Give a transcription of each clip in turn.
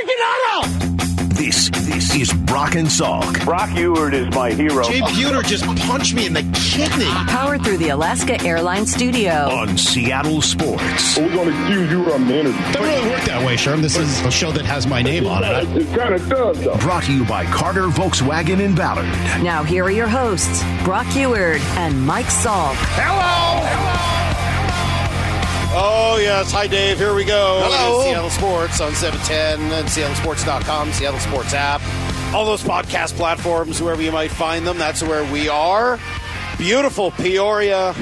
freaking auto! This this is Brock and Salk. Brock Huard is my hero. Jay Buhner just punched me in the kidney. Powered through the Alaska Airlines studio. on Seattle Sports. We're going to accuse you of the interview. Doesn't really work that way, Sherm. This is a show that has my name on it. It kind of does, though. Brought to you by Carter Volkswagen in Ballard. Now here are your hosts, Brock Huard and Mike Salk. Oh, yes. Hi, Dave. Here we go. Hello. Seattle Sports on 710 and seattlesports.com, Seattle Sports app, all those podcast platforms, wherever you might find them. That's where we are. Beautiful Peoria.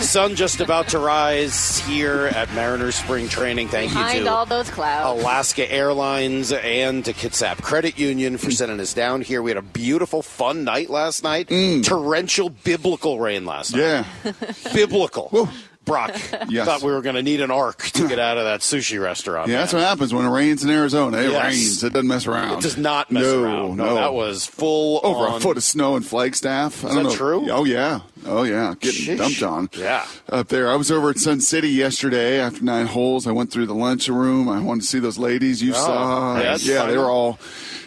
Sun just about to rise here at Mariners Spring Training. Thank you Behind to all those clouds. Alaska Airlines and to Kitsap Credit Union for mm. sending us down here. We had a beautiful, fun night last night. Mm. Torrential, biblical rain last night. Yeah. Biblical. Brock, Yes. thought we were going to need an ark to get out of that sushi restaurant. Yeah, that's what happens when it rains in Arizona. It Yes. rains. It doesn't mess around. It does not mess no, around. No, No, that was full over on. a foot of snow in Flagstaff. I Is don't that know. true? Oh yeah. Oh yeah. Getting Sheesh. dumped on. Yeah. Up there. I was over at Sun City yesterday after nine holes. I went through the lunchroom. I wanted to see those ladies you oh, saw. Oh, yeah, that's yeah, fun. they were all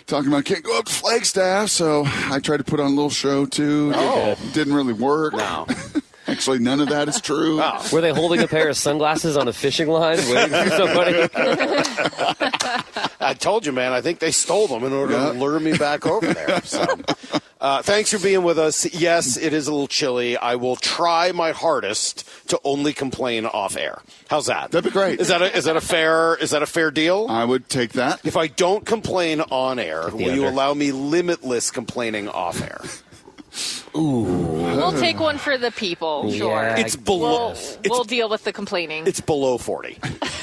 talking about can't go up to Flagstaff, so I tried to put on a little show too. Oh. Didn't really work. No. Actually, none of that is true. Were they holding a pair of sunglasses on a fishing line waiting for somebody? I told you, man. I think they stole them in order Yeah. to lure me back over there. So, uh, thanks for being with us. Yes, it is a little chilly. I will try my hardest to only complain off air. How's that? That'd be great. Is that a, is that a fair is that a fair deal? I would take that. If I don't complain on air, will you allow me limitless complaining off air? We'll take one for the people, sure. Yeah, It's below. We'll, It's we'll deal with the complaining. it's below 40.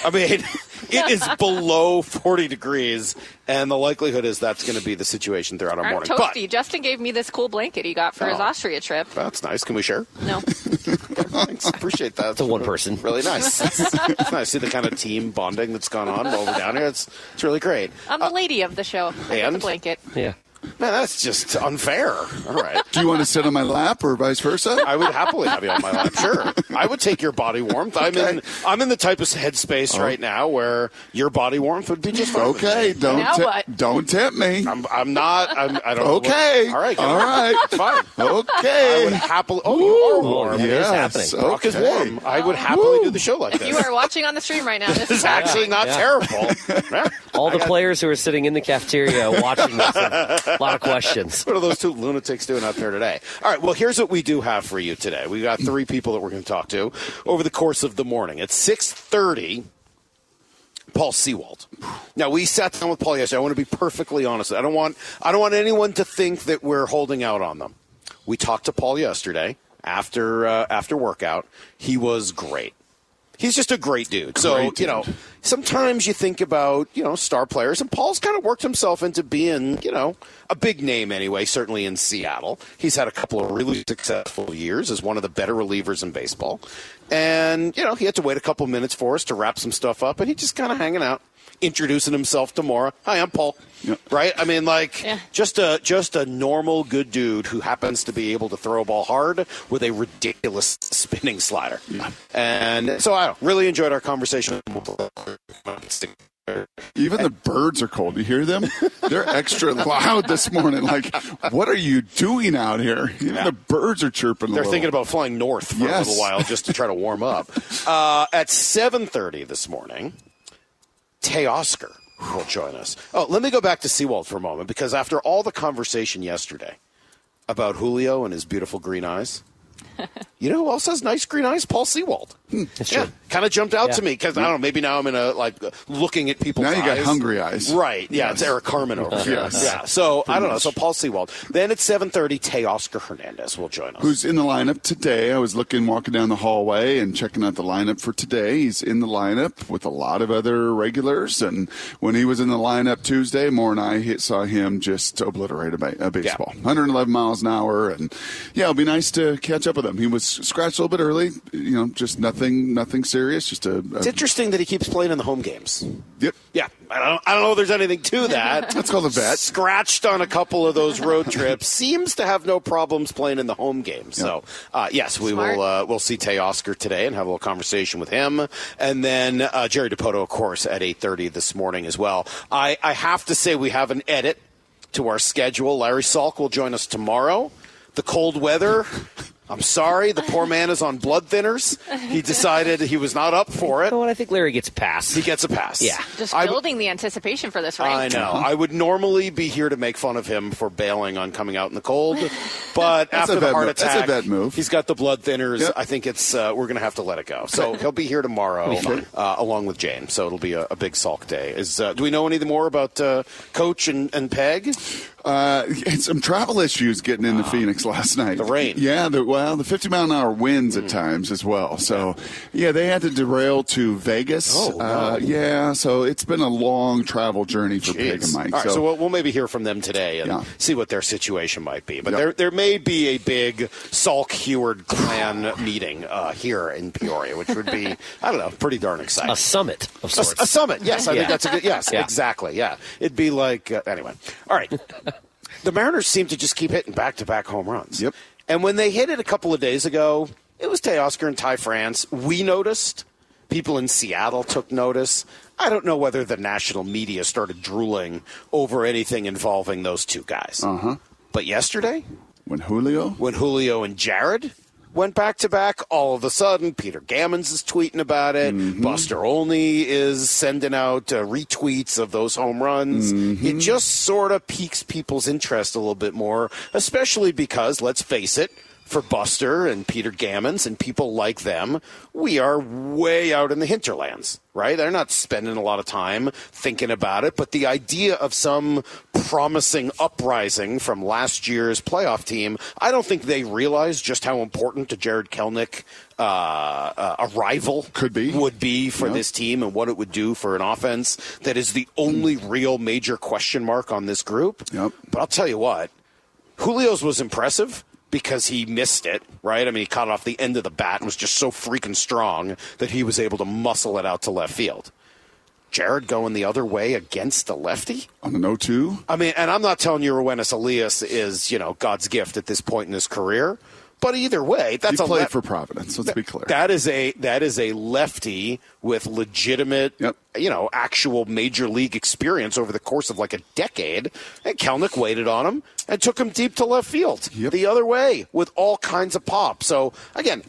I mean, it is below 40 degrees, and the likelihood is that's going to be the situation throughout our I'm morning. toasty. Justin gave me this cool blanket he got for his Oh. Austria trip. That's nice. Can we share? No. Thanks. Appreciate that. It's a one person. Really nice. it's nice. See the kind of team bonding that's gone on while we're down here. It's, it's really great. I'm the uh, lady of the show. I get and? the blanket. Yeah. Man, that's just unfair. All right. Do you want to sit on my lap or vice versa? I would happily have you on my lap. Sure, I would take your body warmth. I'm in. I'm in the type of headspace oh. right now where your body warmth would be just fine. with Okay, me. don't Now te- what? don't tempt me. I'm. I'm not. I'm, I don't. know what- Okay. all right. get All it. right. It's fine. I would happily. Oh, you are warm. it is Yes, happening. Rock is warm. I would happily do the show like this. You are watching on the stream right now. This This is is actually not Yeah. terrible. All the players who are sitting in the cafeteria watching this, a lot of questions. What are those two lunatics doing out there today? All right, well, here's what we do have for you today. We got three people that we're going to talk to over the course of the morning. At 6.30, Paul Sewald. Now, we sat down with Paul yesterday. I want to be perfectly honest. I don't want, I don't want anyone to think that we're holding out on them. We talked to Paul yesterday after, uh, after workout. He was great. He's just a great dude. So, Great you know, sometimes you think about, you know, star players, and Paul's kind of worked himself into being, you know, a big name anyway, certainly in Seattle. He's had a couple of really successful years as one of the better relievers in baseball. And, you know, he had to wait a couple minutes for us to wrap some stuff up, and he just kind of hanging out, introducing himself to Maura. Hi, I'm Paul. Yep. Right? I mean, like, Yeah. just a just a normal good dude who happens to be able to throw a ball hard with a ridiculous spinning slider. And so I really enjoyed our conversation. Even the birds are cold. You hear them? They're extra loud this morning. Like, what are you doing out here? Even the birds are chirping. They're little. thinking about flying north for Yes. a little while just to try to warm up. Uh, at 7.30 this morning, Teoscar will join us. Oh, let me go back to Sewald for a moment because after all the conversation yesterday about Julio and his beautiful green eyes, you know who else has nice green eyes? Paul Sewald. It's hmm, Yeah, kind of jumped out Yeah. to me because I don't know. Maybe now I'm in a like looking at people. Now you got hungry eyes. right? Yeah, it's Eric Carmen over here. Yes. Yeah, so I don't know. So Paul Sewald. Then at 7:30, Teoscar Hernandez will join us. Who's in the lineup today? I was looking, walking down the hallway and checking out the lineup for today. He's in the lineup with a lot of other regulars. And when he was in the lineup Tuesday, Moore and I hit, saw him just obliterate a, ba- a baseball. 111 miles an hour. And yeah, it'll be nice to catch up with him. He was scratched a little bit early, you know, just nothing, nothing serious serious. Just a, a It's interesting that he keeps playing in the home games. yep. Yeah, I don't, I don't know if there's anything to that. Let's call the vet. Scratched on a couple of those road trips. Seems to have no problems playing in the home games. So, uh, yes, we Smart. will. Uh, we'll see Teoscar today and have a little conversation with him, and then uh, Jerry Dipoto, of course, at eight thirty this morning as well. I, I have to say we have an edit to our schedule. Larry Salk will join us tomorrow. The cold weather. I'm sorry, the poor man is on blood thinners. He decided he was not up for it. You know what? I think Larry gets a pass. He gets a pass. Yeah. Just I- building the anticipation for this, right? I know. I would normally be here to make fun of him for bailing on coming out in the cold, but That's after a the heart move. That's a bad move. he's got the blood thinners. Yep. I think it's uh, we're going to have to let it go. So he'll be here tomorrow, uh, along with James. So it'll be a, a big sulk day. Is uh, do we know anything more about uh, Coach and, and Peg? Uh, had some travel issues getting into Phoenix last night. The rain. Yeah, the, well, the 50 mile an hour winds at times as well. So, yeah, they had to derail to Vegas. Oh, uh, yeah, so it's been a long travel journey for Peg and Mike. All right, so, we'll, we'll maybe hear from them today and Yeah. see what their situation might be. But Yep. there, there may be a big Salk Huard clan meeting uh, here in Peoria, which would be, I don't know, pretty darn exciting. a summit of A, sorts. a summit, yes. I Yeah. think that's a good. Yes, Yeah. exactly. Yeah, it'd be like uh, anyway. All right. The Mariners seem to just keep hitting back-to-back home runs. Yep. And when they hit it a couple of days ago, it was Teoscar and Ty France. We noticed. People in Seattle took notice. I don't know whether the national media started drooling over anything involving those two guys. Uh huh. But yesterday, when Julio, when Julio and Jarred went back to back, all of a sudden Peter Gammons is tweeting about it. Mm-hmm. Buster Olney is sending out uh, retweets of those home runs. Mm-hmm. It just sort of piques people's interest a little bit more, especially because, let's face it, for Buster and Peter Gammons and people like them, we are way out in the hinterlands, right? They're not spending a lot of time thinking about it, but the idea of some promising uprising from last year's playoff team, I don't think they realize just how important a Jarred Kelenic uh, uh, arrival Could be. would be for Yep. this team and what it would do for an offense that is the only real major question mark on this group. Yep. But I'll tell you what, Julio's was impressive because he missed it, right? I mean, he caught it off the end of the bat and was just so freaking strong that he was able to muscle it out to left field. Jarred going the other way against the lefty? on an 0 2. I mean, and I'm not telling you Roenis Elias is, you know, God's gift at this point in his career, but either way, He that's a played left- for Providence, let's be clear. that is a that is a lefty with legitimate, Yep. you know, actual major league experience over the course of like a decade. And Kelenic waited on him and took him deep to left field, Yep. the other way with all kinds of pop. So again.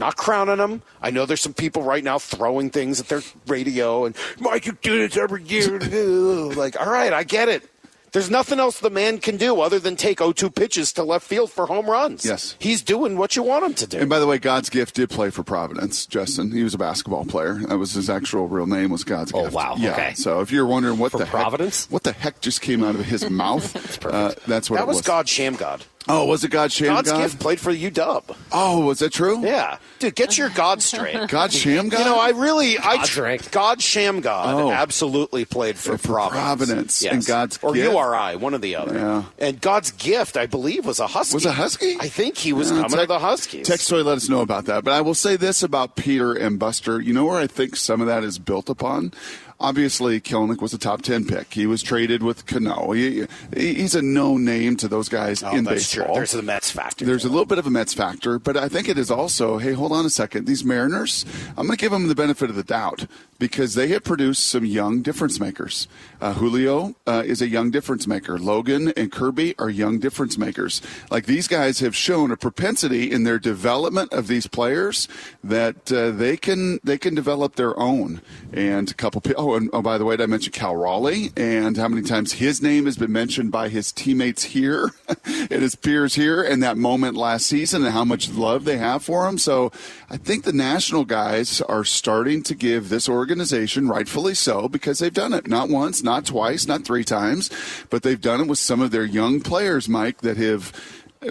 Not crowning him. I know there's some people right now throwing things at their radio and Mike, you do this every year. like, all right, I get it. There's nothing else the man can do other than take 0-2 pitches to left field for home runs. Yes. He's doing what you want him to do. And by the way, God's gift did play for Providence. Justin, he was a basketball player. That was his actual real name was God's Oh, gift. Oh wow. Yeah. Okay. So if you're wondering what From the Providence? heck, what the heck just came out of his mouth, uh, that's what that it was was. God Shammgod. Oh, was it God Shammgod? God's God? gift played for UW. Oh, was that true? Yeah, dude, get your God straight. God Shammgod. You know, I really, I God's ranked. God Shammgod Oh. absolutely played for, For Providence. Providence. Yes. And God's or gift? URI, one or the other. Yeah. And God's gift, I believe, was a Husky. Was a Husky? I think he was Yeah, coming tech- to the Huskies. Text Toy let us know about that. But I will say this about Peter and Buster. You know where I think some of that is built upon? Obviously, Kelenic was a top 10 pick. He was traded with Cano. He, he's a known name to those guys oh, in that's baseball. true. There's the Mets factor. There's a little bit of a Mets factor, but I think it is also, hey, hold on a second. These Mariners, I'm going to give them the benefit of the doubt because they have produced some young difference makers. Uh, Julio uh, is a young difference maker. Logan and Kirby are young difference makers. Like these guys have shown a propensity in their development of these players that uh, they can they can develop their own. And a couple. pe- Oh, and oh, by the way, did I mention Cal Raleigh and how many times his name has been mentioned by his teammates here and his peers here, and that moment last season, and how much love they have for him. So I think the national guys are starting to give this organization, rightfully so, because they've done it not once, not twice, not three times, but they've done it with some of their young players, Mike, that have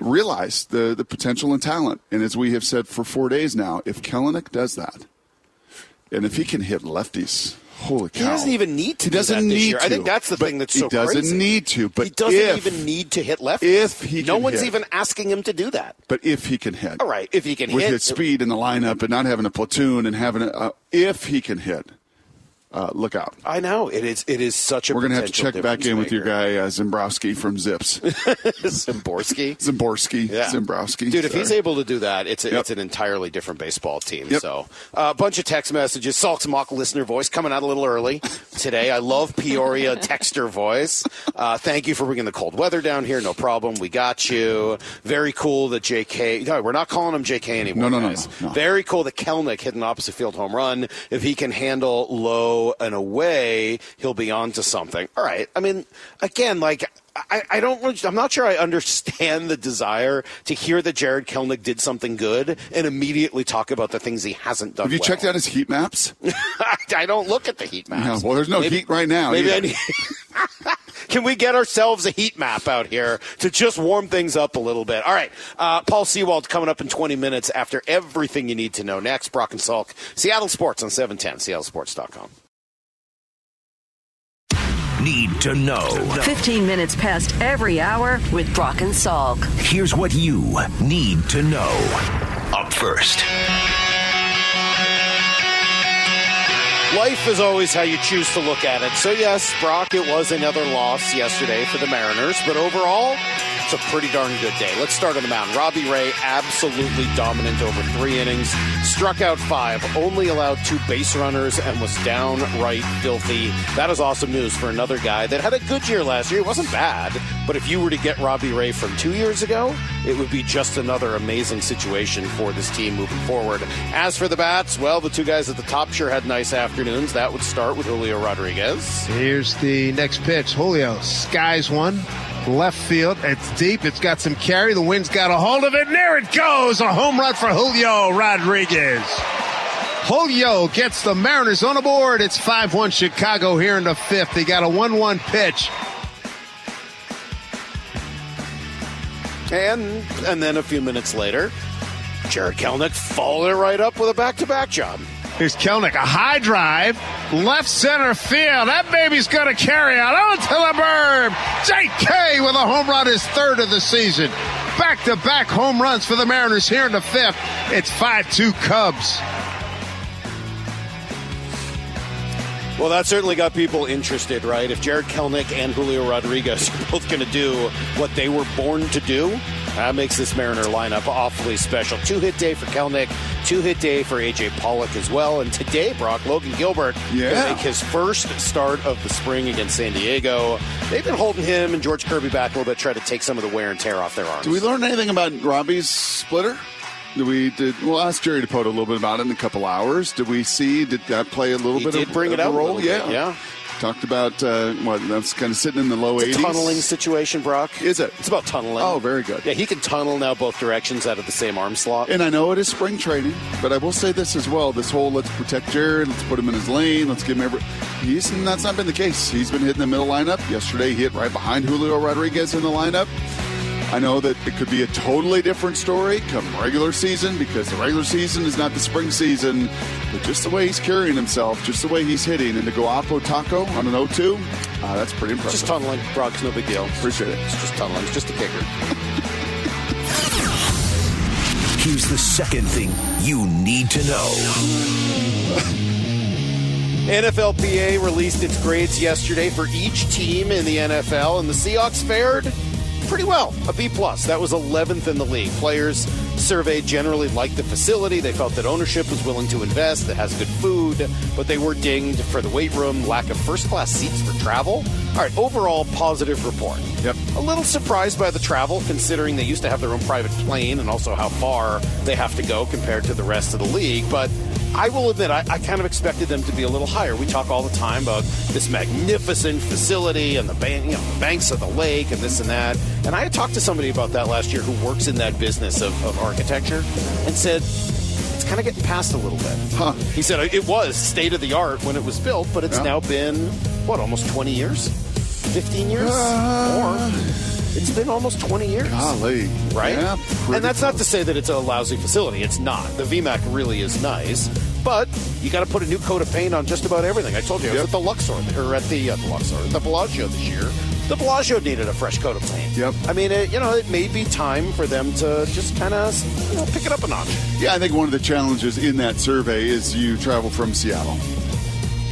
realized the, the potential and talent. And as we have said for four days now, if Kelenic does that, and if he can hit lefties, Holy cow! He doesn't even need to. He do doesn't need year. to. I think that's the But thing that's so crazy. he doesn't crazy. need to. But he doesn't if, even need to hit left. if he no one's hit. even asking him to do that. But if he can hit, All right, if he can with hit with his speed in the lineup and not having a platoon and having a, uh, if he can hit, uh, look out. I know it is. It is such a. We're going to have to check back in with your guy uh, Zimbrowski from Zips. Szymborski. Szymborski, Yeah. Zimbrowski. Dude, if he's able to do that, it's a, Yep. it's an entirely different baseball team. Yep. So, a bunch of text messages. Salk's mock listener voice coming out a little early today. I love Peoria texter voice. Uh, thank you for bringing the cold weather down here. No problem. We got you. Very cool that J.K. No, we're not calling him J.K. anymore. No, no, no, no, no. Very cool that Kelenic hit an opposite field home run. If he can handle low and away, he'll be on to something. All right. I mean, again, like. I, I don't. I'm not sure. I understand the desire to hear that Jarred Kelenic did something good and immediately talk about the things he hasn't done. Have you well. checked out his heat maps? I don't look at the heat maps. Yeah, well, there's no Maybe- heat right now. Maybe I need. Can we get ourselves a heat map out here to just warm things up a little bit? All right, uh, Paul Sewald coming up in 20 minutes after everything you need to know. Next, Brock and Salk, Seattle Sports on 710, seattlesports.com. Need to know. 15 minutes past every hour with Brock and Salk. Here's what you need to know. Up first. Life is always how you choose to look at it. So, yes, Brock, it was another loss yesterday for the Mariners, but overall, it's a pretty darn good day. Let's start on the mound. Robbie Ray, absolutely dominant over three innings, struck out five, only allowed two base runners, and was downright filthy. That is awesome news for another guy that had a good year last year. It wasn't bad, but if you were to get Robbie Ray from two years ago, it would be just another amazing situation for this team moving forward. As for the bats, well, the two guys at the top sure had nice afternoons. That would start with Julio Rodriguez. Here's the next pitch. Julio skies one. Left field. It's deep. It's got some carry. The wind's got a hold of it. And there it goes. A home run for Julio Rodriguez. Julio gets the Mariners on the board. It's 5 1 Chicago here in the fifth. They got a 1 1 pitch. And and then a few minutes later, Jarred Kelenic followed it right up with a back-to-back job. Here's Kelenic, a high drive, left center field. That baby's going to carry out onto the berm. J.K. with a home run, his third of the season. Back to back home runs for the Mariners here in the fifth. It's 5 2 Cubs. Well, that certainly got people interested, right? If Jarred Kelenic and Julio Rodriguez are both going to do what they were born to do, that makes this Mariner lineup awfully special. Two hit day for Kelenic, two hit day for AJ Pollock as well, and today, Brock Logan Gilbert Yeah. make his first start of the spring against San Diego. They've been holding him and George Kirby back a little bit, try to take some of the wear and tear off their arms. Did we learn anything about Robbie's splitter? We did we'll ask Jerry to put a little bit about it in a couple hours. Did we see did that play a little He bit did of, bring of it a out a role? little bit, yeah. Talked about uh, what that's kind of sitting in the low It's a eighties. tunneling situation, Brock. Is it? It's about tunneling. Oh, very good. Yeah, he can tunnel now both directions out of the same arm slot. And I know it is spring training, but I will say this as well: this whole let's protect Jarred, let's put him in his lane, let's give him every. He's that's not been the case. He's been hitting the middle lineup. Yesterday, he hit right behind Julio Rodriguez in the lineup. I know that it could be a totally different story come regular season because the regular season is not the spring season. But just the way he's carrying himself, just the way he's hitting, and to go Apo Taco on an 0-2, uh, that's pretty impressive. Just tunneling, Brock. It's no big deal. Appreciate it. It's just tunneling. It's just a kicker. Here's the second thing you need to know. NFLPA released its grades yesterday for each team in the NFL, and the Seahawks fared pretty well. A B plus. That was 11th in the league. Players surveyed generally liked the facility. They felt that ownership was willing to invest. It has good food, but they were dinged for the weight room, lack of first class seats for travel. All right, overall positive report. Yep. A little surprised by the travel, considering they used to have their own private plane and also how far they have to go compared to the rest of the league. But I will admit, I, I kind of expected them to be a little higher. We talk all the time about this magnificent facility and the, ban- you know, the banks of the lake and this and that. And I had talked to somebody about that last year who works in that business of, of architecture and said, it's kind of getting past a little bit. Huh. He said it was state of the art when it was built, but it's Yeah. now been, what, almost 20 years? 15 years? Uh, More? It's been almost 20 years. Golly. Right? Yeah, and that's not to say that it's a lousy facility. It's not. The VMAC really is nice. but you got to put a new coat of paint on just about everything. I told you, I was Yep. at the Luxor, or at the, uh, the Luxor, the Bellagio this year. The Bellagio needed a fresh coat of paint. Yep. I mean, it, you know, it may be time for them to just kind of you know, pick it up a notch. Yeah, I think one of the challenges in that survey is you travel from Seattle.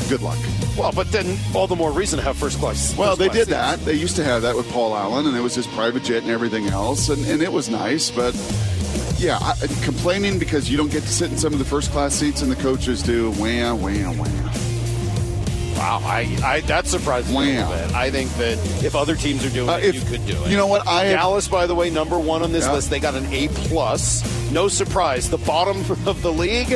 Good luck. Well, but then all the more reason to have first class. Well, they class did seats. that. They used to have that with Paul Allen, and it was his private jet and everything else, and, and it was nice. But yeah, I, complaining because you don't get to sit in some of the first class seats and the coaches do. Wah, wah, wah. Wow, I, I that surprises me a little bit. I think that if other teams are doing Uh, it, if- you could do it. you know what, I Dallas, by the way, number one on this Yeah. list. They got an A plus. No surprise. The bottom of the league.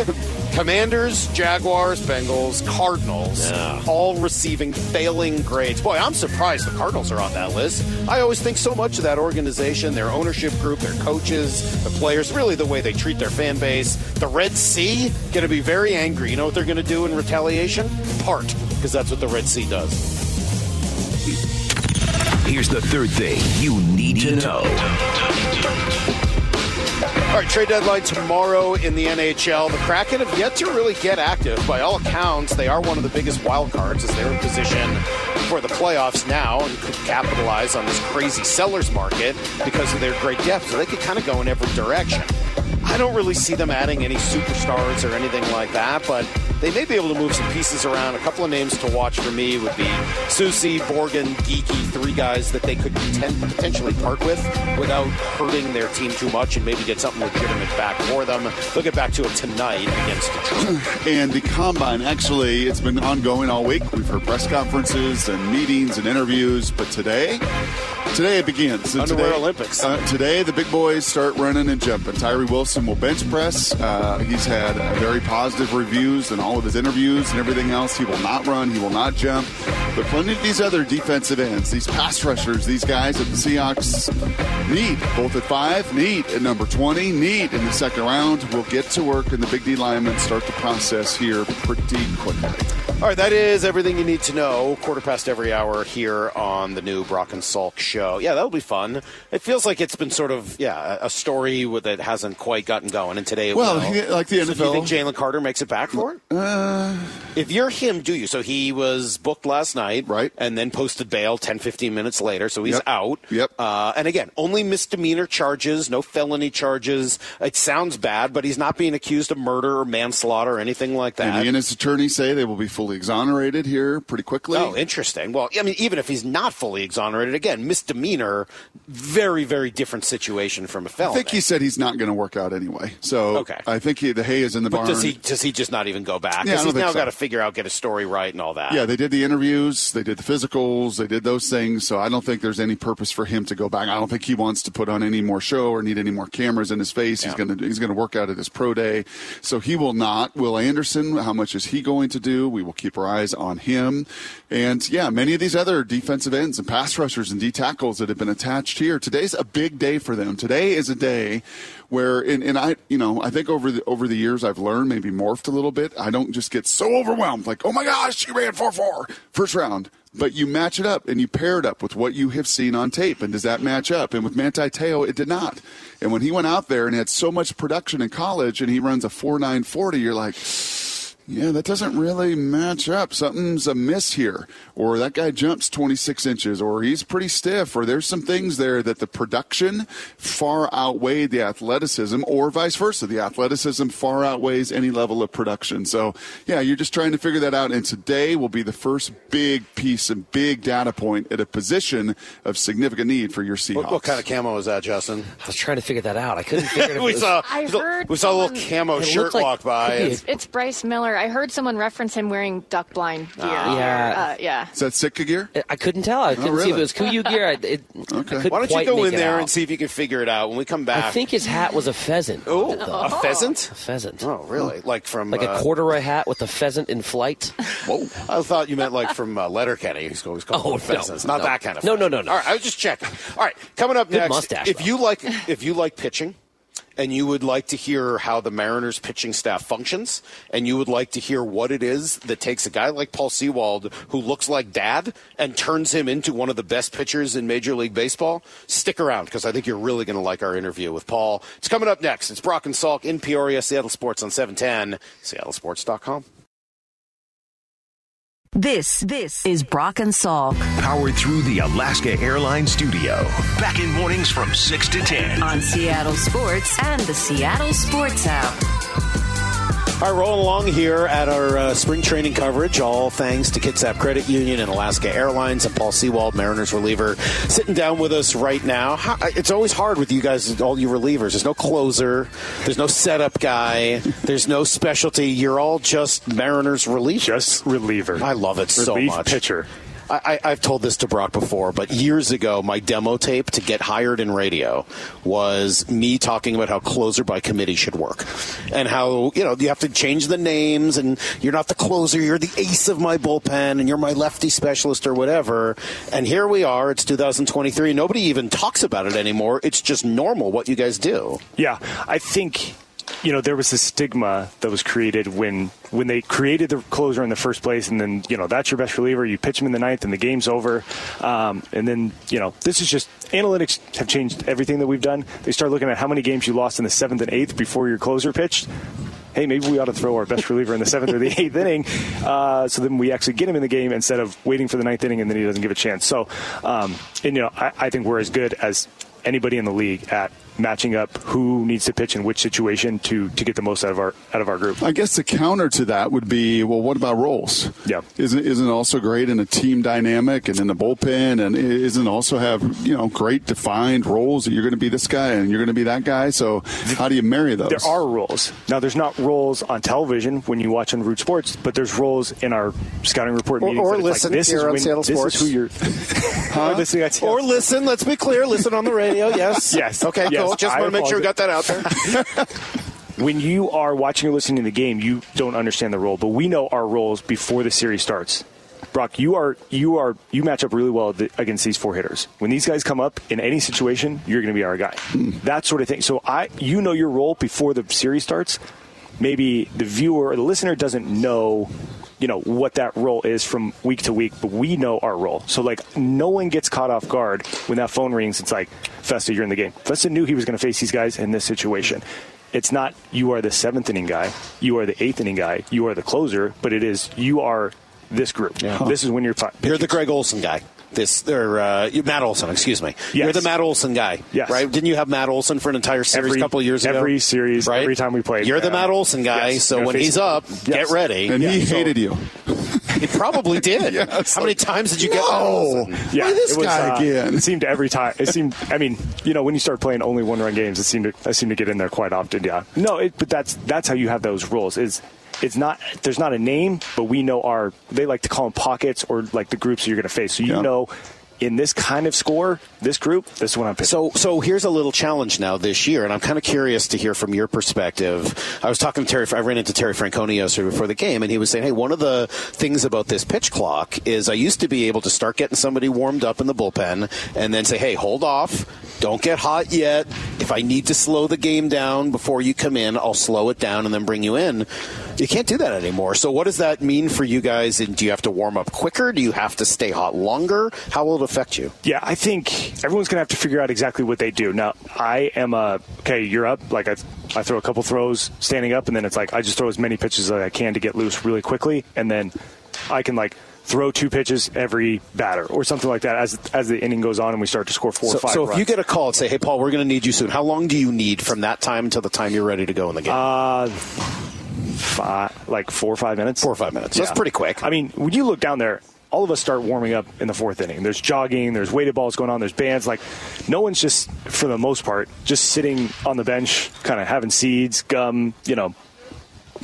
Commanders, Jaguars, Bengals, Cardinals, all receiving failing grades. Boy, I'm surprised the Cardinals are on that list. I always think so much of that organization, their ownership group, their coaches, the players, really the way they treat their fan base. The Red Sea going to be very angry. You know what they're going to do in retaliation? Part, because that's what the Red Sea does. Here's the third thing you need to know. All right, trade deadline tomorrow in the NHL. The Kraken have yet to really get active. By all accounts, they are one of the biggest wild cards as they're in position for the playoffs now and could capitalize on this crazy sellers market because of their great depth. So they could kind of go in every direction. I don't really see them adding any superstars or anything like that, but they may be able to move some pieces around. A couple of names to watch for me would be Soucy, Borgen, Geekie, three guys that they could poten- potentially part with without hurting their team too much and maybe get something legitimate back for them. They'll get back to it tonight against Detroit. And the combine, actually, it's been ongoing all week. We've heard press conferences and meetings and interviews, but today, today it begins. So Underwear today, Olympics. Uh, today, the big boys start running and jumping. Tyree Wilson will bench press. Uh, he's had very positive reviews in all of his interviews and everything else. He will not run. He will not jump. But plenty of these other defensive ends, these pass rushers, these guys that the Seahawks need, both at five, need at number 20, need in the second round, We'll get to work and the big D linemen start the process here pretty quickly. All right, that is everything you need to know. Quarter past every hour here on the new Brock and Salk show. Yeah, that'll be fun. It feels like it's been sort of yeah a story that hasn't quite gotten going, and today it Well, will. like the So do you NFL. think Jalen Carter makes it back for it? Uh, If you're him, do you? So he was booked last night, Right. And then posted bail 10, 15 minutes later, so he's Yep. out. Yep. Uh, and again, only misdemeanor charges, no felony charges. It sounds bad, but he's not being accused of murder or manslaughter or anything like that. and he and his attorney say they will be fully exonerated here pretty quickly. Oh, interesting. Well, I mean, even if he's not fully exonerated, again, misdemeanor, very, very different situation from a felony. I think he said he's not going to work out anyway. So Okay. I think he, the hay is in the But barn. does he does he just not even go back? Yeah, he's now so. got to figure out, get a story right, and all that. Yeah, they did the they did the physicals, they did those things. So I don't think there's any purpose for him to go back. I don't think he wants to put on any more show or need any more cameras in his face. He's going to he's going to work out at his pro day. So he will not. Will Anderson? How much is he going to do? We will keep our eyes on him. And yeah, many of these other defensive ends and pass rushers and D tackles that have been attached here. Today's a big day for them. Today is a day where, and, and I, you know, I think over the over the years I've learned, maybe morphed a little bit. I don't just get so overwhelmed, like, oh my gosh, she ran four four first round. But you match it up and you pair it up with what you have seen on tape, and does that match up? And with Manti Teo, it did not. And when he went out there and had so much production in college, and he runs a four nine forty, you're like. Yeah, that doesn't really match up. Something's amiss here. Or that guy jumps 26 inches, or he's pretty stiff, or there's some things there that the production far outweighed the athleticism, or vice versa. The athleticism far outweighs any level of production. So, yeah, you're just trying to figure that out. And today will be the first big piece and big data point at a position of significant need for your Seahawks. What, what kind of camo is that, Justin? I was trying to figure that out. I couldn't figure it out. we saw. I heard we saw a little camo shirt like- walk by. could be a- and- It's Bryce Miller. I heard someone reference him wearing duck blind gear. Yeah. Uh, yeah. Is that Sitka gear? I couldn't tell. I couldn't see if it was KUIU gear. I, it, Okay. I Why don't you go in there out. and see if you can figure it out when we come back? I think his hat was a pheasant. Oh, though. a pheasant. a pheasant. Oh, really? Like from Like uh, a corduroy hat with a pheasant in flight. Whoa. I thought you meant like from uh, Letterkenny. He's always called Oh, no, pheasants. Not no. that kind of. No, no, no, no. All right, I was just checking. All right, coming up Good next. mustache, if though. you like, if you like pitching. And you would like to hear how the Mariners pitching staff functions, and you would like to hear what it is that takes a guy like Paul Sewald, who looks like dad, and turns him into one of the best pitchers in Major League Baseball, stick around because I think you're really going to like our interview with Paul. It's coming up next. It's Brock and Salk in Peoria, Seattle Sports on 710, seattlesports.com. This this is Brock and Salk Powered through the Alaska Airlines studio. Back in mornings from 6 to 10. on Seattle Sports and the Seattle Sports app. All right, rolling along here at our uh, spring training coverage, all thanks to Kitsap Credit Union and Alaska Airlines and Paul Sewald, Mariners reliever, sitting down with us right now. It's always hard with you guys, all you relievers. There's no closer, there's no setup guy, there's no specialty. You're all just Mariners relievers. Just reliever. I love it so much. pitcher. I, I've told this to Brock before, but years ago, my demo tape to get hired in radio was me talking about how closer by committee should work, and how you know you have to change the names, and you're not the closer, you're the ace of my bullpen, and you're my lefty specialist or whatever. And here we are, it's 2023. Nobody even talks about it anymore. It's just normal what you guys do. Yeah, I think you know there was this stigma that was created when when they created the closer in the first place, and then you know that's your best reliever. You pitch him in the ninth, and the game's over. Um, and then you know this is just analytics have changed everything that we've done. They start looking at how many games you lost in the seventh and eighth before your closer pitched. Hey, maybe we ought to throw our best reliever in the seventh or the eighth inning, uh, so then we actually get him in the game instead of waiting for the ninth inning and then he doesn't give a chance. So, um, and you know, I, I think we're as good as anybody in the league at matching up who needs to pitch in which situation to to get the most out of our out of our group. I guess the counter to that would be, well, what about roles? Yeah. Isn't isn't it also great in a team dynamic and in the bullpen, and isn't also have you know great defined roles that you're going to be this guy and you're going to be that guy? So how do you marry those? There are roles. Now, there's not roles on television when you watch on Root Sports, but there's roles in our scouting report Or- meetings. or that it's listen like, this here is on when, Seattle Sports. is who you're. or listening at Seattle Or listen, let's be clear, listen on the radio, yes. Yes. Okay, Yes, cool. Just I want to make sure we got that out there. when you are watching or listening to the game, you don't understand the role, but we know our roles before the series starts. Brock, you are you are you match up really well against these four hitters. When these guys come up in any situation, you're going to be our guy. That sort of thing. So I, you know your role before the series starts. Maybe the viewer or the listener doesn't know, you know, what that role is from week to week, but we know our role. So like, no one gets caught off guard when that phone rings. It's like, Festa, you're in the game. Festa knew he was going to face these guys in this situation it's not you are the seventh inning guy, you are the eighth inning guy, you are the closer, but it is you are this group. This is when you're. fi- You're the Greg Olson guy. This, or uh, Matt Olson, excuse me. Yes. You're the Matt Olson guy, Yes. right? Didn't you have Matt Olson for an entire series Every- a couple of years ago? every series, right? every time we played. You're the Uh, Matt Olson guy, yes. so when he's him. up, Yes. get ready. and he Yeah, so- hated you. He probably did. Yes. How many times did you get Matt No. Olson? Yeah, Why this it was, guy uh, again? It seemed every time. It seemed. I mean, you know, when you start playing only one-run games, it seemed to. I seem to get in there quite often. Yeah. No, it, but that's that's how you have those rules. Is it's not there's not a name, but we know our. They like to call them pockets or like the groups you're going to face. So you Yeah. know, in this kind of score, this group, this is what I'm picking. So, so here's a little challenge now this year, and I'm kind of curious to hear from your perspective. I was talking to Terry. I ran into Terry Francona yesterday before the game, and he was saying, "Hey, one of the things about this pitch clock is I used to be able to start getting somebody warmed up in the bullpen, and then say, "Hey, hold off, don't get hot yet. If I need to slow the game down before you come in, I'll slow it down and then bring you in." You can't do that anymore. So, what does that mean for you guys? And do you have to warm up quicker? Do you have to stay hot longer? How will it affect you? Yeah, I think everyone's going to have to figure out exactly what they do. Now, I am a okay. You're up. Like I, I throw a couple throws standing up, and then it's like I just throw as many pitches as I can to get loose really quickly, and then I can like throw two pitches every batter or something like that as as the inning goes on and we start to score four So, or five. so if runs. you get a call and say, "Hey, Paul, we're going to need you soon," how long do you need from that time until the time you're ready to go in the game? uh, five, like four or five minutes, Four or five minutes. That's pretty quick. I mean, when you look down there, all of us start warming up in the fourth inning. There's jogging, there's weighted balls going on, there's bands. Like, no one's just, for the most part, just sitting on the bench, kind of having seeds, gum, you know,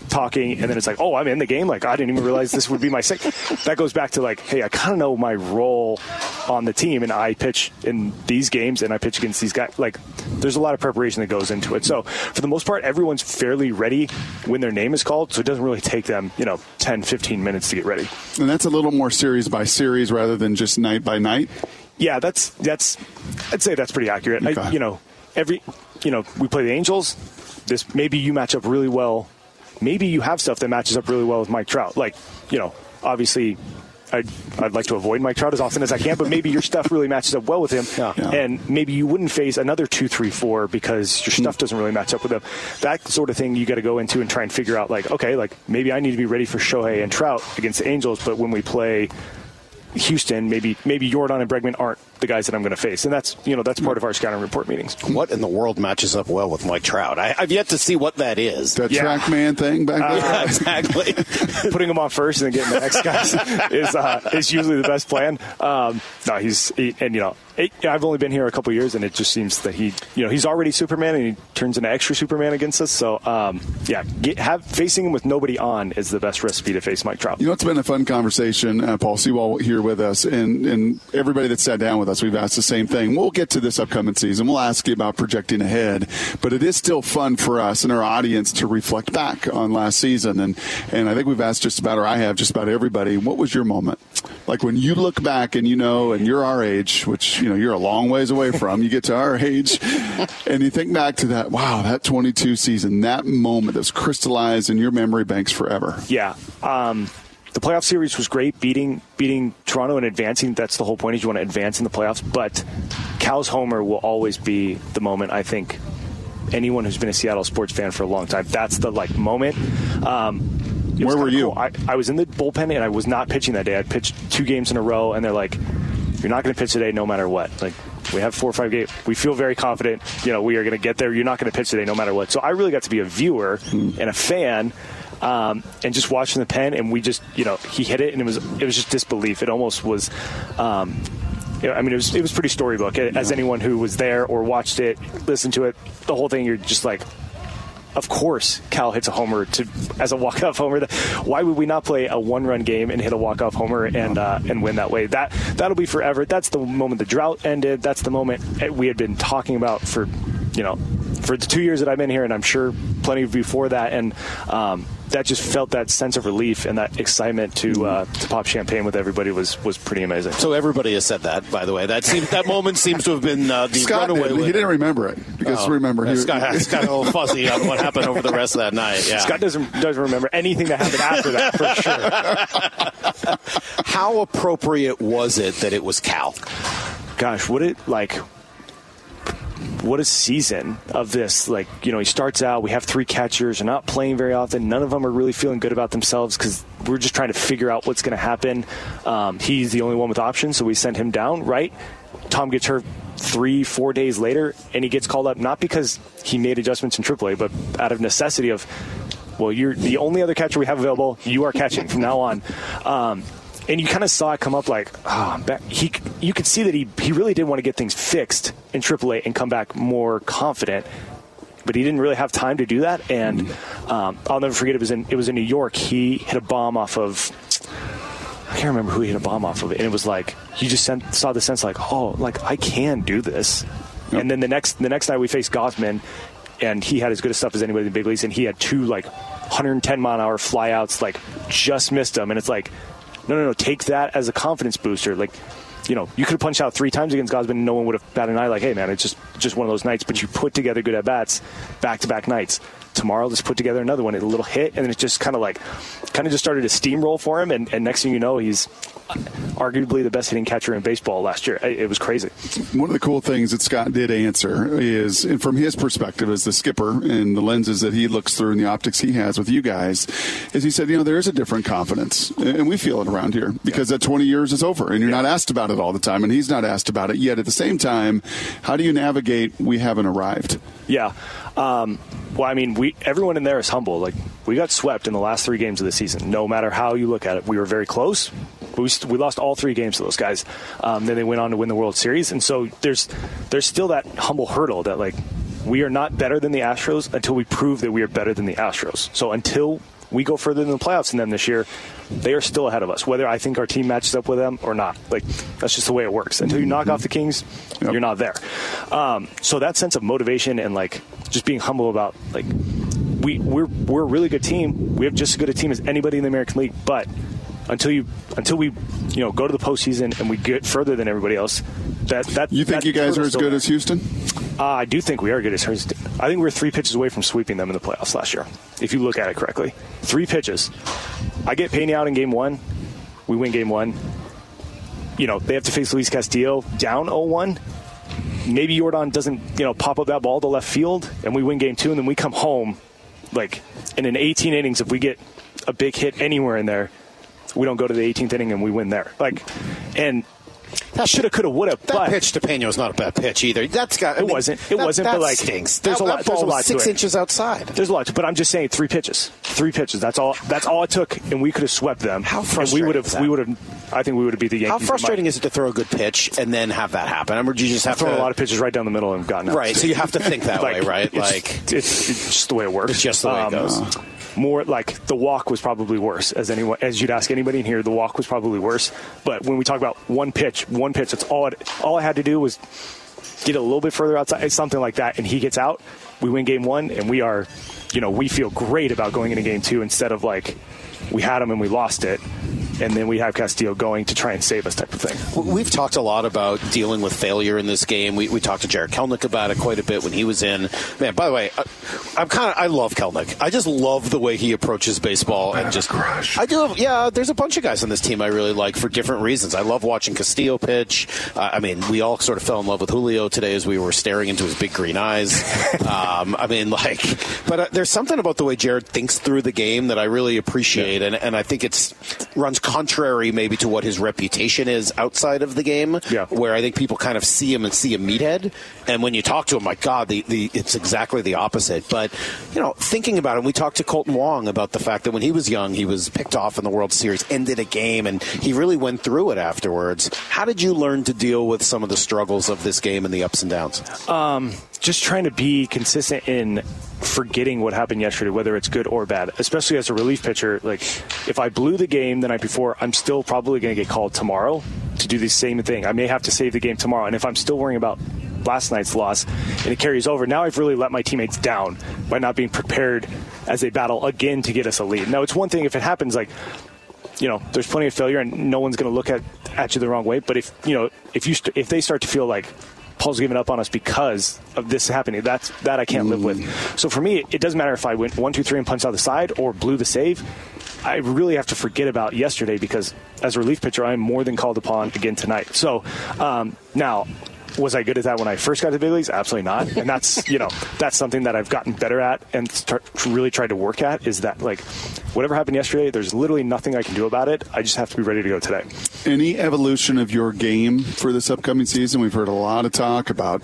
talking, and then it's like, oh, I'm in the game. Like, I didn't even realize this would be my sixth. That goes back to like, hey, I kind of know my role on the team, and I pitch in these games, and I pitch against these guys. Like, there's a lot of preparation that goes into it. So, for the most part, everyone's fairly ready when their name is called, so it doesn't really take them, you know, 10, 15 minutes to get ready. And that's a little more series by series rather than just night by night. Yeah, that's that's. I'd say that's pretty accurate. I, you know, every, you know, we play the Angels. This maybe you match up really well. Maybe you have stuff that matches up really well with Mike Trout. Like, you know, obviously. I'd, I'd like to avoid Mike Trout as often as I can, but maybe your stuff really matches up well with him, Yeah. and maybe you wouldn't face another two, three, four because your mm-hmm. stuff doesn't really match up with him. That sort of thing you got to go into and try and figure out. Like, okay, like maybe I need to be ready for Shohei and Trout against the Angels, but when we play Houston, maybe maybe Yordan and Bregman aren't the guys that I'm going to face, and that's you know that's part of our scouting report meetings. What in the world matches up well with Mike Trout? I, I've yet to see what that is. That Yeah. TrackMan thing back there. yeah, exactly. Putting him on first and then getting the next guys is uh, is usually the best plan. Um, no, he's he, and you know it, I've only been here a couple years, and it just seems that he you know he's already Superman, and he turns into extra Superman against us. So um, yeah, get, have facing him with nobody on is the best recipe to face Mike Trout. You know, it's been a fun conversation. Uh, Paul Sewald here with us, and, and everybody that sat down with us, we've asked the same thing. We'll get to this upcoming season. We'll ask you about projecting ahead, but it is still fun for us and our audience to reflect back on last season. And, and I think we've asked just about, or I have just about everybody, what was your moment? Like when you look back and you know, and you're our age, which, you know, you're a long ways away from, you get to our age, and you think back to that, wow, that 22 season, that moment that's crystallized in your memory banks forever. Yeah. Um, the playoff series was great, beating beating Toronto and advancing. That's the whole point is you want to advance in the playoffs. But Cal's homer will always be the moment. I think anyone who's been a Seattle sports fan for a long time, that's the like moment. Um, Where were you? cool. I, I was in the bullpen and I was not pitching that day. I pitched two games in a row, and they're like, "You're not going to pitch today, no matter what." Like we have four or five games. We feel very confident. You know, we are going to get there. You're not going to pitch today, no matter what. So I really got to be a viewer Hmm. and a fan. Um, and just watching the pen, and we just, you know, he hit it, and it was, it was just disbelief. It almost was, um, you know, I mean, it was, it was pretty storybook. As anyone who was there or watched it, listened to it, the whole thing, you're just like, of course, Cal hits a homer to as a walk off homer. Why would we not play a one run game and hit a walk off homer and uh, and win that way? That that'll be forever. That's the moment the drought ended. That's the moment we had been talking about for you know for the two years that I've been here, and I'm sure plenty before that. And um, that just felt that sense of relief and that excitement to uh, to pop champagne with everybody was was pretty amazing. So everybody has said that, by the way. That seems that moment seems to have been uh, the Scott runaway. did. He didn't remember it because Oh. remember Yeah, he, Scott, Scott got a little fuzzy on what happened over the rest of that night. Yeah. Scott doesn't doesn't remember anything that happened after that for sure. How appropriate was it that it was Cal? gosh, would it like what a season of this. Like, you know, he starts out, we have three catchers, they're not playing very often. None of them are really feeling good about themselves because we're just trying to figure out what's going to happen. Um, he's the only one with options, so we send him down, right? Tom gets hurt three, four days later, and he gets called up not because he made adjustments in AAA, but out of necessity of, well, you're the only other catcher we have available. You are catching from now on. Um, and you kind of saw it come up like oh, back, he you could see that he he really did want to get things fixed in AAA and come back more confident but he didn't really have time to do that. And um, I'll never forget it was in it was in New York. He hit a bomb off of I can't remember who he hit a bomb off of and it was like you just sent, saw the sense like oh like I can do this. And then the next the next night we faced Gausman and he had as good a stuff as anybody in the big leagues and he had two like 110 mile an hour flyouts like just missed him. And it's like no, no, no. Take that as a confidence booster. Like, you know, you could have punched out three times against Gausman, and no one would have batted an eye. Like, hey, man, it's just just one of those nights. But you put together good at bats, back to back nights. Tomorrow, let's put together another one. A little hit, and then it just kind of like, kind of just started to steamroll for him. And, and next thing you know, he's arguably the best hitting catcher in baseball last year. It, it was crazy. One of the cool things that Scott did answer is, and from his perspective as the skipper and the lenses that he looks through and the optics he has with you guys, is he said, you know, there is a different confidence, and we feel it around here because that 20 years is over, and you're not asked about it all the time, and he's not asked about it yet. At the same time, how do you navigate? We haven't arrived. Yeah. Um, well, I mean, we everyone in there is humble. Like we got swept in the last three games of the season. No matter how you look at it, we were very close. We, st- we lost all three games to those guys. Um, then they went on to win the World Series, and so there's there's still that humble hurdle that like we are not better than the Astros until we prove that we are better than the Astros. So until we go further than the playoffs than them this year, they are still ahead of us. Whether I think our team matches up with them or not, like that's just the way it works. Until you knock off the Kings, Yep. you're not there. Um, so that sense of motivation and like just being humble about like we we're we're a really good team. We have just as good a team as anybody in the American League, but until you until we you know go to the postseason and we get further than everybody else. That that You think that you guys are as good there. as Houston? Uh, I do think we are good as Houston. I think we're three pitches away from sweeping them in the playoffs last year, if you look at it correctly. Three pitches. I get Peña out in game one. We win game one. You know, they have to face Luis Castillo down 0 1. Maybe Yordan doesn't, you know, pop up that ball to left field, and we win game two, and then we come home, like, in an 18 innings, if we get a big hit anywhere in there, we don't go to the 18th inning and we win there. Like, and that shoulda, coulda, woulda. That but pitch to Pena was not a bad pitch either. That's got. I It mean, wasn't. It that- wasn't. That but like, stinks. there's that, a lot. That There's a lot was six inches outside. There's a lot, to, but I'm just saying three pitches. Three pitches. That's all. That's all it took, and we could have swept them. How And we frustrating would is have. We would have. I think we would have beat the Yankees. How frustrating is it to throw a good pitch and then have that happen? I mean, you just have Thrown to throw a lot of pitches right down the middle and gotten out. Right, so you have to think that way, right? it's- Like- it's, it's just the way it works. It's just the way it um, goes. More like the walk was probably worse. As anyone, as you'd ask anybody in here, the walk was probably worse. But when we talk about one pitch, one pitch, that's all. It, all I had to do was get a little bit further outside, something like that, and he gets out. We win game one, and we are, you know, we feel great about going into game two instead of like we had him and we lost it, and then we have Castillo going to try and save us type of thing. We've talked a lot about dealing with failure in this game. We, we talked to Jarred Kelenic about it quite a bit when he was in. Man, by the way, I, I'm kind of I love Kelenic. I just love the way he approaches baseball and just. crush. I do. Yeah, there's a bunch of guys on this team I really like for different reasons. I love watching Castillo pitch. Uh, I mean, we all sort of fell in love with Julio today as we were staring into his big green eyes. um, I mean, like, but uh, there's something about the way Jarred thinks through the game that I really appreciate, and, and I think it's runs contrary maybe to what his reputation is outside of the game. Yeah. Where I think people kind of see him and see a meathead, and when you talk to him, my God, the, the it's exactly the opposite. But you know, thinking about it, we talked to Kolten Wong about the fact that when he was young, he was picked off in the World Series, ended a game, and he really went through it afterwards. How did you learn to deal with some of the struggles of this game and the ups and downs? Um, just trying to be consistent in forgetting what happened yesterday, whether it's good or bad. Especially as a relief pitcher, like if I blew the game the night before, I'm still probably going to get called tomorrow to do the same thing. I may have to save the game tomorrow, and if I'm still worrying about last night's loss and it carries over, now I've really let my teammates down by not being prepared as they battle again to get us a lead. Now it's one thing if it happens like you know, there's plenty of failure, and no one's going to look at at you the wrong way. But if you know, if you st- if they start to feel like Paul's giving up on us because of this happening, that's that I can't live with. So for me, it doesn't matter if I went one, two, three, and punched out the side or blew the save. I really have to forget about yesterday because as a relief pitcher, I'm more than called upon again tonight. So um, now. Was I good at that when I first got to the big leagues? Absolutely not. And that's you know that's something that I've gotten better at and start really tried to work at. Is that like whatever happened yesterday? There's literally nothing I can do about it. I just have to be ready to go today. Any evolution of your game for this upcoming season? We've heard a lot of talk about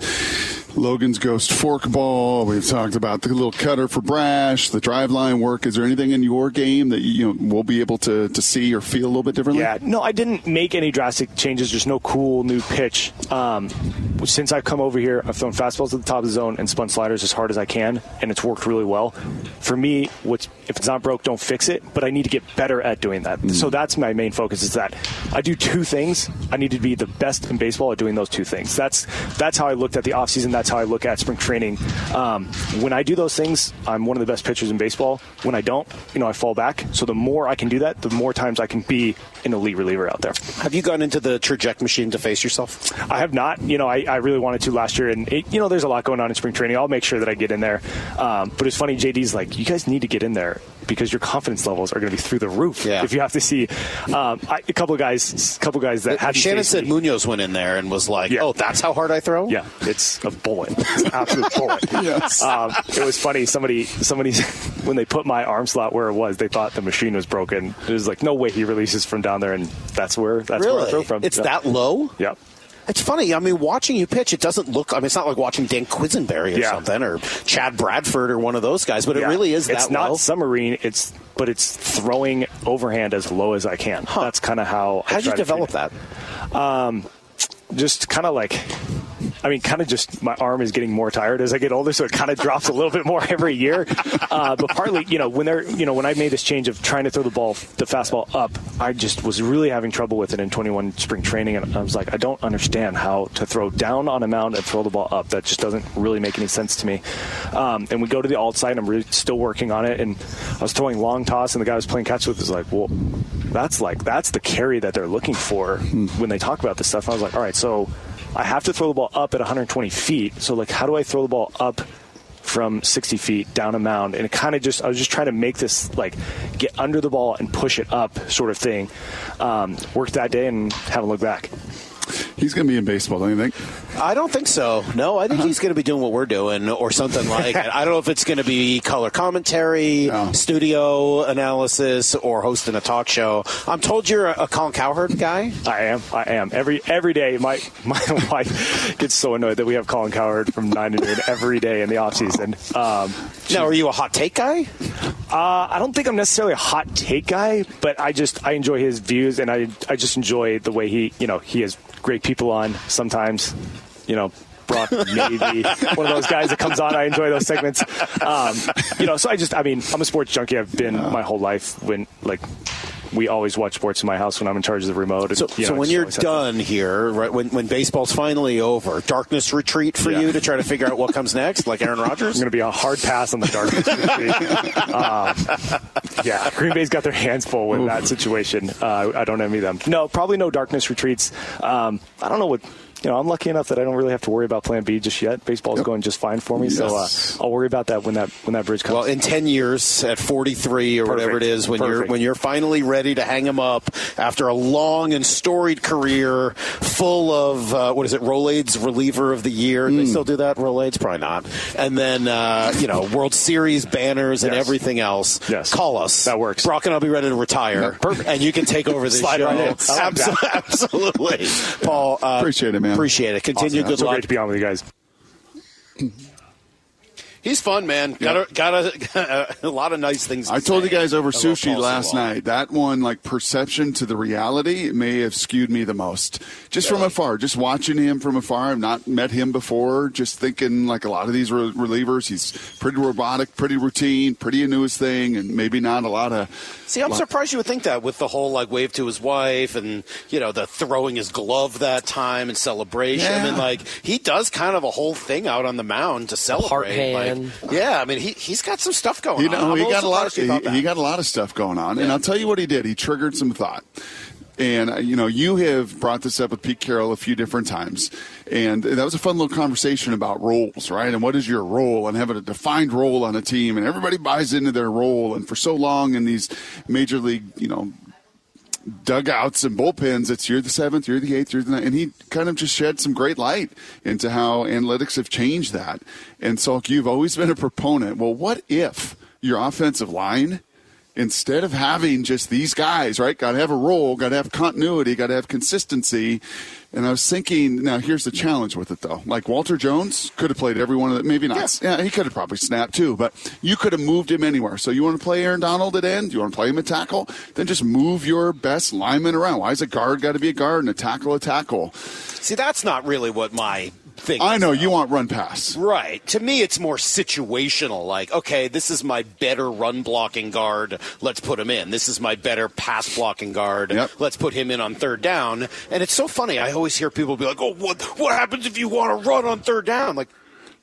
Logan's ghost forkball. We've talked about the little cutter for Brash, the Driveline work. Is there anything in your game that you know we'll be able to, to see or feel a little bit differently? Yeah, no, I didn't make any drastic changes. There's no cool new pitch. Um, since I've come over here, I've thrown fastballs at the top of the zone and spun sliders as hard as I can, and it's worked really well. For me, what's if it's not broke, don't fix it. But I need to get better at doing that. So that's my main focus. Is that I do two things. I need to be the best in baseball at doing those two things. That's that's how I looked at the offseason. That's how I look at spring training. Um, when I do those things, I'm one of the best pitchers in baseball. When I don't, you know, I fall back. So the more I can do that, the more times I can be an elite reliever out there. Have you gone into the Trajekt machine to face yourself? I have not. You know, I, I really wanted to last year, and it, you know, there's a lot going on in spring training. I'll make sure that I get in there. Um, but it's funny, JD's like, you guys need to get in there because your confidence levels are going to be through the roof. Yeah. If you have to see um, I, a couple of guys, a couple of guys that had Shannon said Munoz went in there and was like, Yeah. "Oh, that's how hard I throw." Yeah, it's a bullet. It's an absolute bullet. Yes. Um, it was funny. Somebody, somebody, when they put my arm slot where it was, they thought the machine was broken. It was like, no way, he releases from down there, and that's where that's where I throw from. It's Yeah. that low. Yeah. It's funny. I mean, watching you pitch, it doesn't look. I mean, it's not like watching Dan Quisenberry or Yeah. something, or Chad Bradford or one of those guys. But it really is It's not low. submarine. It's but it's throwing overhand as low as I can. That's kind of how. How did you try to treat develop that? Um, just kind of like I mean, kind of just my arm is getting more tired as I get older, so it kind of drops a little bit more every year. Uh, but partly, you know, when they're, you know, when I made this change of trying to throw the ball, the fastball up, I just was really having trouble with it in 21 spring training, and I was like, I don't understand how to throw down on a mound and throw the ball up. That just doesn't really make any sense to me. Um, and we go to the alt side, and I'm really still working on it, and I was throwing long toss, and the guy I was playing catch with was like, well, that's like that's the carry that they're looking for when they talk about this stuff. I was like, all right, so I have to throw the ball up at 120 feet. So like, how do I throw the ball up? From 60 feet down a mound, and it kind of just, I was just trying to make this like get under the ball and push it up sort of thing. Um, worked that day and haven't looked back. He's going to be in baseball, don't you think? I don't think so. No, I think Uh-huh. he's going to be doing what we're doing or something like it. I don't know if it's going to be color commentary, studio analysis, or hosting a talk show. I'm told you're a, a Colin Cowherd guy. I am. I am. Every every day, my my wife gets so annoyed that we have Colin Cowherd from nine to noon every day in the off season. Um, now, are you a hot take guy? Uh, I don't think I'm necessarily a hot take guy, but I just I enjoy his views, and I I just enjoy the way he you know he has great people on sometimes, you know. Brock, maybe one of those guys that comes on. I enjoy those segments. Um, you know, so I just, I mean, I'm a sports junkie. I've been my whole life. When like, we always watch sports in my house when I'm in charge of the remote. And, So, you so when you're done here, right when when baseball's finally over, darkness retreat for you to try to figure out what comes next, like Aaron Rodgers. It's going to be a hard pass on the darkness. retreat. um, yeah, Green Bay's got their hands full with that situation. Uh, I don't envy them. No, probably no darkness retreats. Um, I don't know what. You know, I'm lucky enough that I don't really have to worry about Plan B just yet. Baseball's going just fine for me, Yes. so uh, I'll worry about that when that when that bridge comes. Well, in ten years, at forty three or whatever it Perfect. when you're when you're finally ready to hang them up after a long and storied career, full of uh, what is it, Rolaids reliever of the year? Hmm. They still do that, Rolaids, probably not. And then uh, you know, World Series banners and Yes. everything else. Yes. call us. That works. Brock and I'll be ready to retire. Perfect. And you can take over this Slide show. right in. I like Abso- Absolutely, Paul. Uh, Appreciate it, man. Appreciate it. Continue. Awesome. Good so luck. great to be on with you guys. He's fun, man. Got a, got a, a lot of nice things. To I told you guys over about sushi last Sewald. night. That one, like perception to the reality, may have skewed me the most. Just from afar, just watching him from afar. I've not met him before. Just thinking, like a lot of these re- relievers, he's pretty robotic, pretty routine, pretty into his thing, and maybe not a lot of. See, I'm lot- surprised you would think that with the whole like wave to his wife and you know the throwing his glove that time and celebration. I Yeah. mean, like he does kind of a whole thing out on the mound to celebrate. Heart Like, yeah, I mean he he's got some stuff going You know, I'm he got a lot. Of, surprised you thought he, he got a lot of stuff going on, and I'll tell you what he did. He triggered some thought. And uh, you know, you have brought this up with Pete Carroll a few different times, and that was a fun little conversation about roles, right? And what is your role, and having a defined role on a team, and everybody buys into their role. And for so long in these major league, you know, dugouts and bullpens, it's you're the seventh, you're the eighth, you're the ninth. And he kind of just shed some great light into how analytics have changed that. And so you've always been a proponent. Well, what if your offensive line, instead of having just these guys, right, got to have a role, got to have continuity, got to have consistency. And I was thinking, now here's the challenge with it though. Like Walter Jones could have played every one of the, maybe not. Yeah, he could have probably snapped too, but you could have moved him anywhere. So you want to play Aaron Donald at end? You want to play him at tackle? Then just move your best lineman around. Why is a guard got to be a guard and a tackle a tackle? See, that's not really what my thing. I know you want run pass. Right. To me, it's more situational. Like, okay, this is my better run blocking guard. Let's put him in. This is my better pass blocking guard. Yep. Let's put him in on third down. And it's so funny. I always hear people be like, "Oh, what what happens if you want to run on third down?" Like.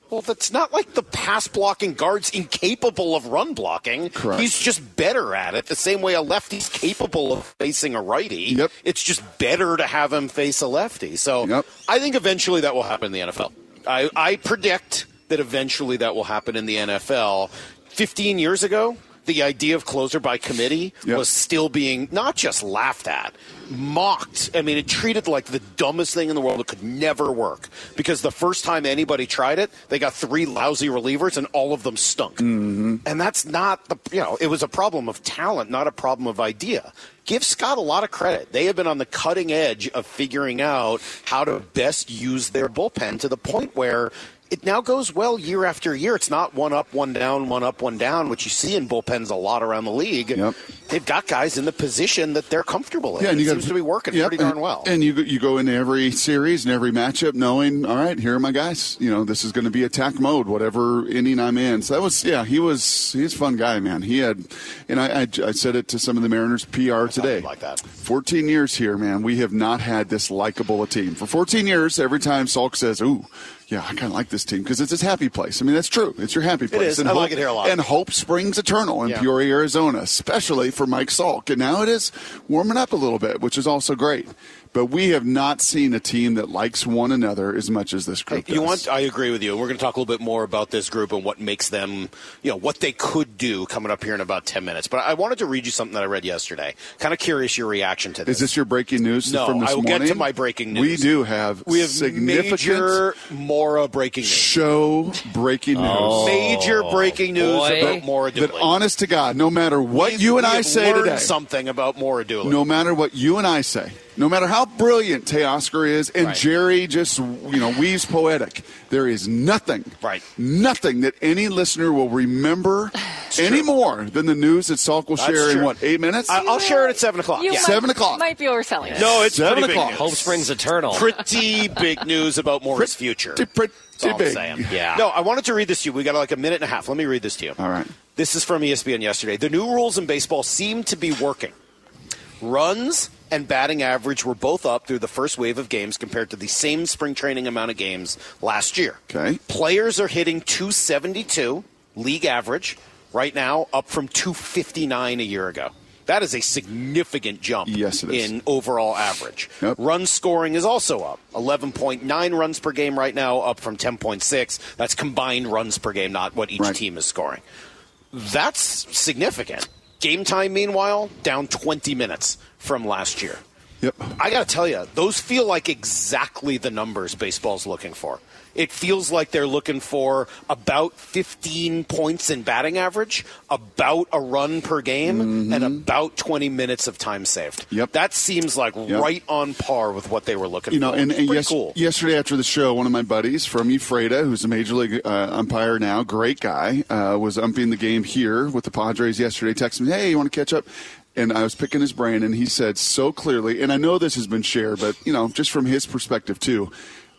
Well, that's not like the pass blocking guard's incapable of run blocking. Correct. He's just better at it, the same way a lefty's capable of facing a righty. Yep. It's just better to have him face a lefty. So Yep. I think eventually that will happen in the NFL. I, I predict that eventually that will happen in the NFL. 15 years ago, the idea of closer by committee Yep. was still being not just laughed at, mocked. I mean, it treated like the dumbest thing in the world. It could never work because the first time anybody tried it, they got three lousy relievers and all of them stunk. Mm-hmm. And that's not the, you know, it was a problem of talent, not a problem of idea. Give Scott a lot of credit. They have been on the cutting edge of figuring out how to best use their bullpen to the point where it now goes well year after year. It's not one up, one down, one up, one down, which you see in bullpens a lot around the league. Yep. They've got guys in the position that they're comfortable in. Yeah, and it you seems to be working yep, pretty darn and- well. And you go- you go into every series and every matchup knowing, all right, here are my guys. You know, this is going to be attack mode, whatever inning I'm in. So that was, yeah, he was he's a fun guy, man. He had, and I, I, I said it to some of the Mariners PR today. like that. 14 years here, man. We have not had this likable a team for 14 years. Every time Salk says, "Ooh." Yeah, I kind of like this team because it's his happy place. I mean, that's true. It's your happy place. is. I like it here a lot. And hope springs eternal in Yeah. Peoria, Arizona, especially for Mike Salk. And now it is warming up a little bit, which is also great. But we have not seen a team that likes one another as much as this group. You does. want? I agree with you. We're going to talk a little bit more about this group and what makes them, you know, what they could do coming up here in about ten minutes. But I wanted to read you something that I read yesterday. Kind of curious your reaction to this. Is this your breaking news No, from this I will morning? get to my breaking news. We do have we have significant major Mora breaking news. show breaking news. Oh, major breaking news boy. about Mora that Dooley. honest to God, no matter what you and I say today, something about Mora Dooley. no matter what you and I say, no matter how brilliant Teoscar is, and Right. Jerry just you know weaves poetic, there is nothing, Right. nothing that any listener will remember any more than the news that Salk will That's share in what eight minutes. I, will share it at seven o'clock. You Yeah. might, Seven o'clock. Might be overselling it. No, it's Seven pretty big o'clock. news. Hope springs eternal. Pretty big news about Mora's future. Pretty, pretty That's all I'm big. saying. Yeah. No, I wanted to read this to you. We got like a minute and a half. Let me read this to you. All right. This is from ESPN yesterday. The new rules in baseball seem to be working. Runs and batting average were both up through the first wave of games compared to the same spring training amount of games last year. Okay. Players are hitting 272 league average right now, up from 259 a year ago. That is a significant jump Yes, in overall average. Yep. Run scoring is also up. 11.9 runs per game right now, up from 10.6. That's combined runs per game, not what each Right. team is scoring. That's significant. Game time, meanwhile, down 20 minutes from last year. Yep. I got to tell you, those feel like exactly the numbers baseball's looking for. It feels like they're looking for about 15 points in batting average, about a run per game, and about 20 minutes of time saved. Mm-hmm. Yep. That seems like Yep. right on par with what they were looking You know, for. and, yes, cool. yesterday after the show, one of my buddies from Ephrata, who's a major league uh, umpire now, great guy, uh, was umping the game here with the Padres yesterday. Texted me, "Hey, you want to catch up?" And I was picking his brain, and he said so clearly, and I know this has been shared, but you know, just from his perspective too.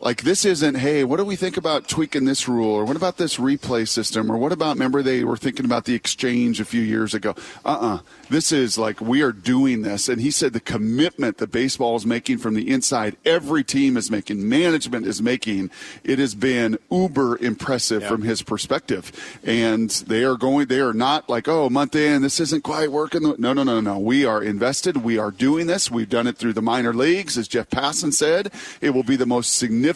Like this isn't, hey, what do we think about tweaking this rule, or what about this replay system, or what about? Remember, they were thinking about the exchange a few years ago. Uh-uh. This is like we are doing this, and he said the commitment that baseball is making from the inside, every team is making, management is making. It has been uber impressive from his perspective, and they are going. They are not like, oh, month in, this isn't quite working. No, no, no, no. We are invested. We are doing this. We've done it through the minor leagues, as Jeff Passan said. It will be the most significant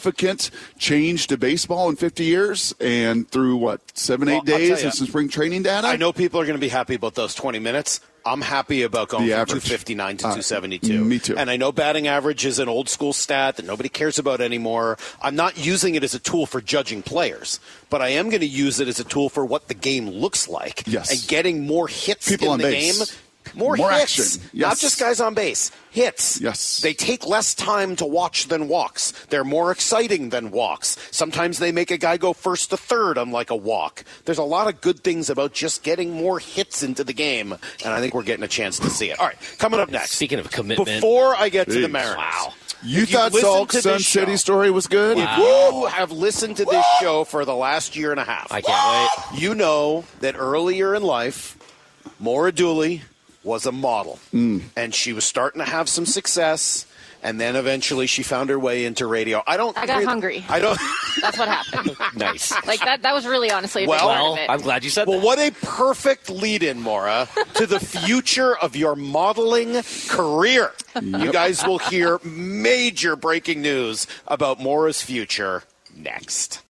change to baseball in 50 years, and through what seven, Well, eight days of some spring training data. I know people are going to be happy about those 20 minutes. I'm happy about going from 259 to Uh, 272. me too. And I know batting average is an old school stat that nobody cares about anymore. I'm not using it as a tool for judging players, but I am going to use it as a tool for what the game looks like. Yes. And getting more hits People in on the base. game. More, More hits, action. not just guys on base. Hits. Yes. They take less time to watch than walks. They're more exciting than walks. Sometimes they make a guy go first to third, unlike a walk. There's a lot of good things about just getting more hits into the game, and I think we're getting a chance to see it. All right, coming up next. Speaking of commitment. Before I get to the Jeez. Mariners. Wow. You If you've thought listened Salk to Sun City story was good? If you have listened to this show for the last year and a half, I can't wait. you know that earlier in life, Maura Dooley was a model, Mm. and she was starting to have some success. And then eventually, she found her way into radio. I don't. I got really- hungry. I don't. That's what happened. Nice. Like that. That was really honestly a Well- Well, of it. I'm glad you said Well, that. what a perfect lead-in, Maura, to the future of your modeling career. You guys will hear major breaking news about Maura's future next.